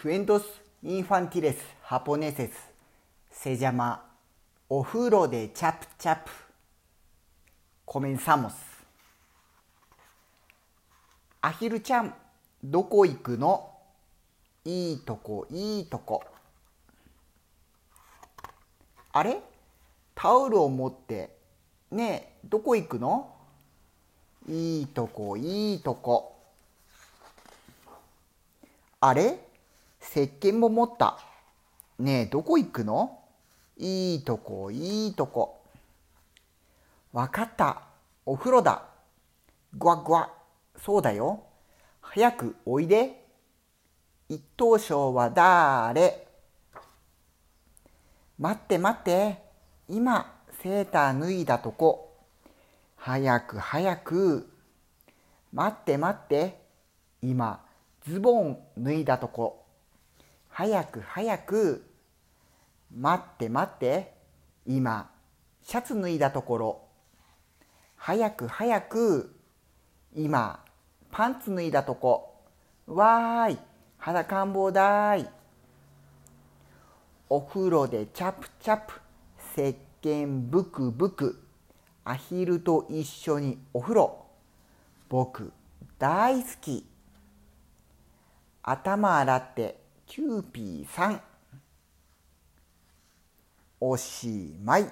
クエントス・インファンティレス・ハポネセス・せジャマ・お風呂でチャプチャプ・コメンサモスアヒルちゃんどこ行くの？いいとこいいとこ。あれ？タオルを持って。ねえどこ行くの？いいとこいいとこ。あれ？石鹸も持った。ねえ、どこ行くの？いいとこ、いいとこ。わかった。お風呂だ。ぐわぐわ。そうだよ。早くおいで。一等賞はだーれ待って待って。今、セーター脱いだとこ。早く早く。待って待って。今、ズボン脱いだとこ。早く早く。待って待って。今、シャツ脱いだところ。早く早く。今、パンツ脱いだとこ。わーい、裸ん坊だーい。お風呂でチャプチャプ、石鹸ブクブク。アヒルと一緒にお風呂。僕、大好き。頭洗ってキューピーさん。おしまい。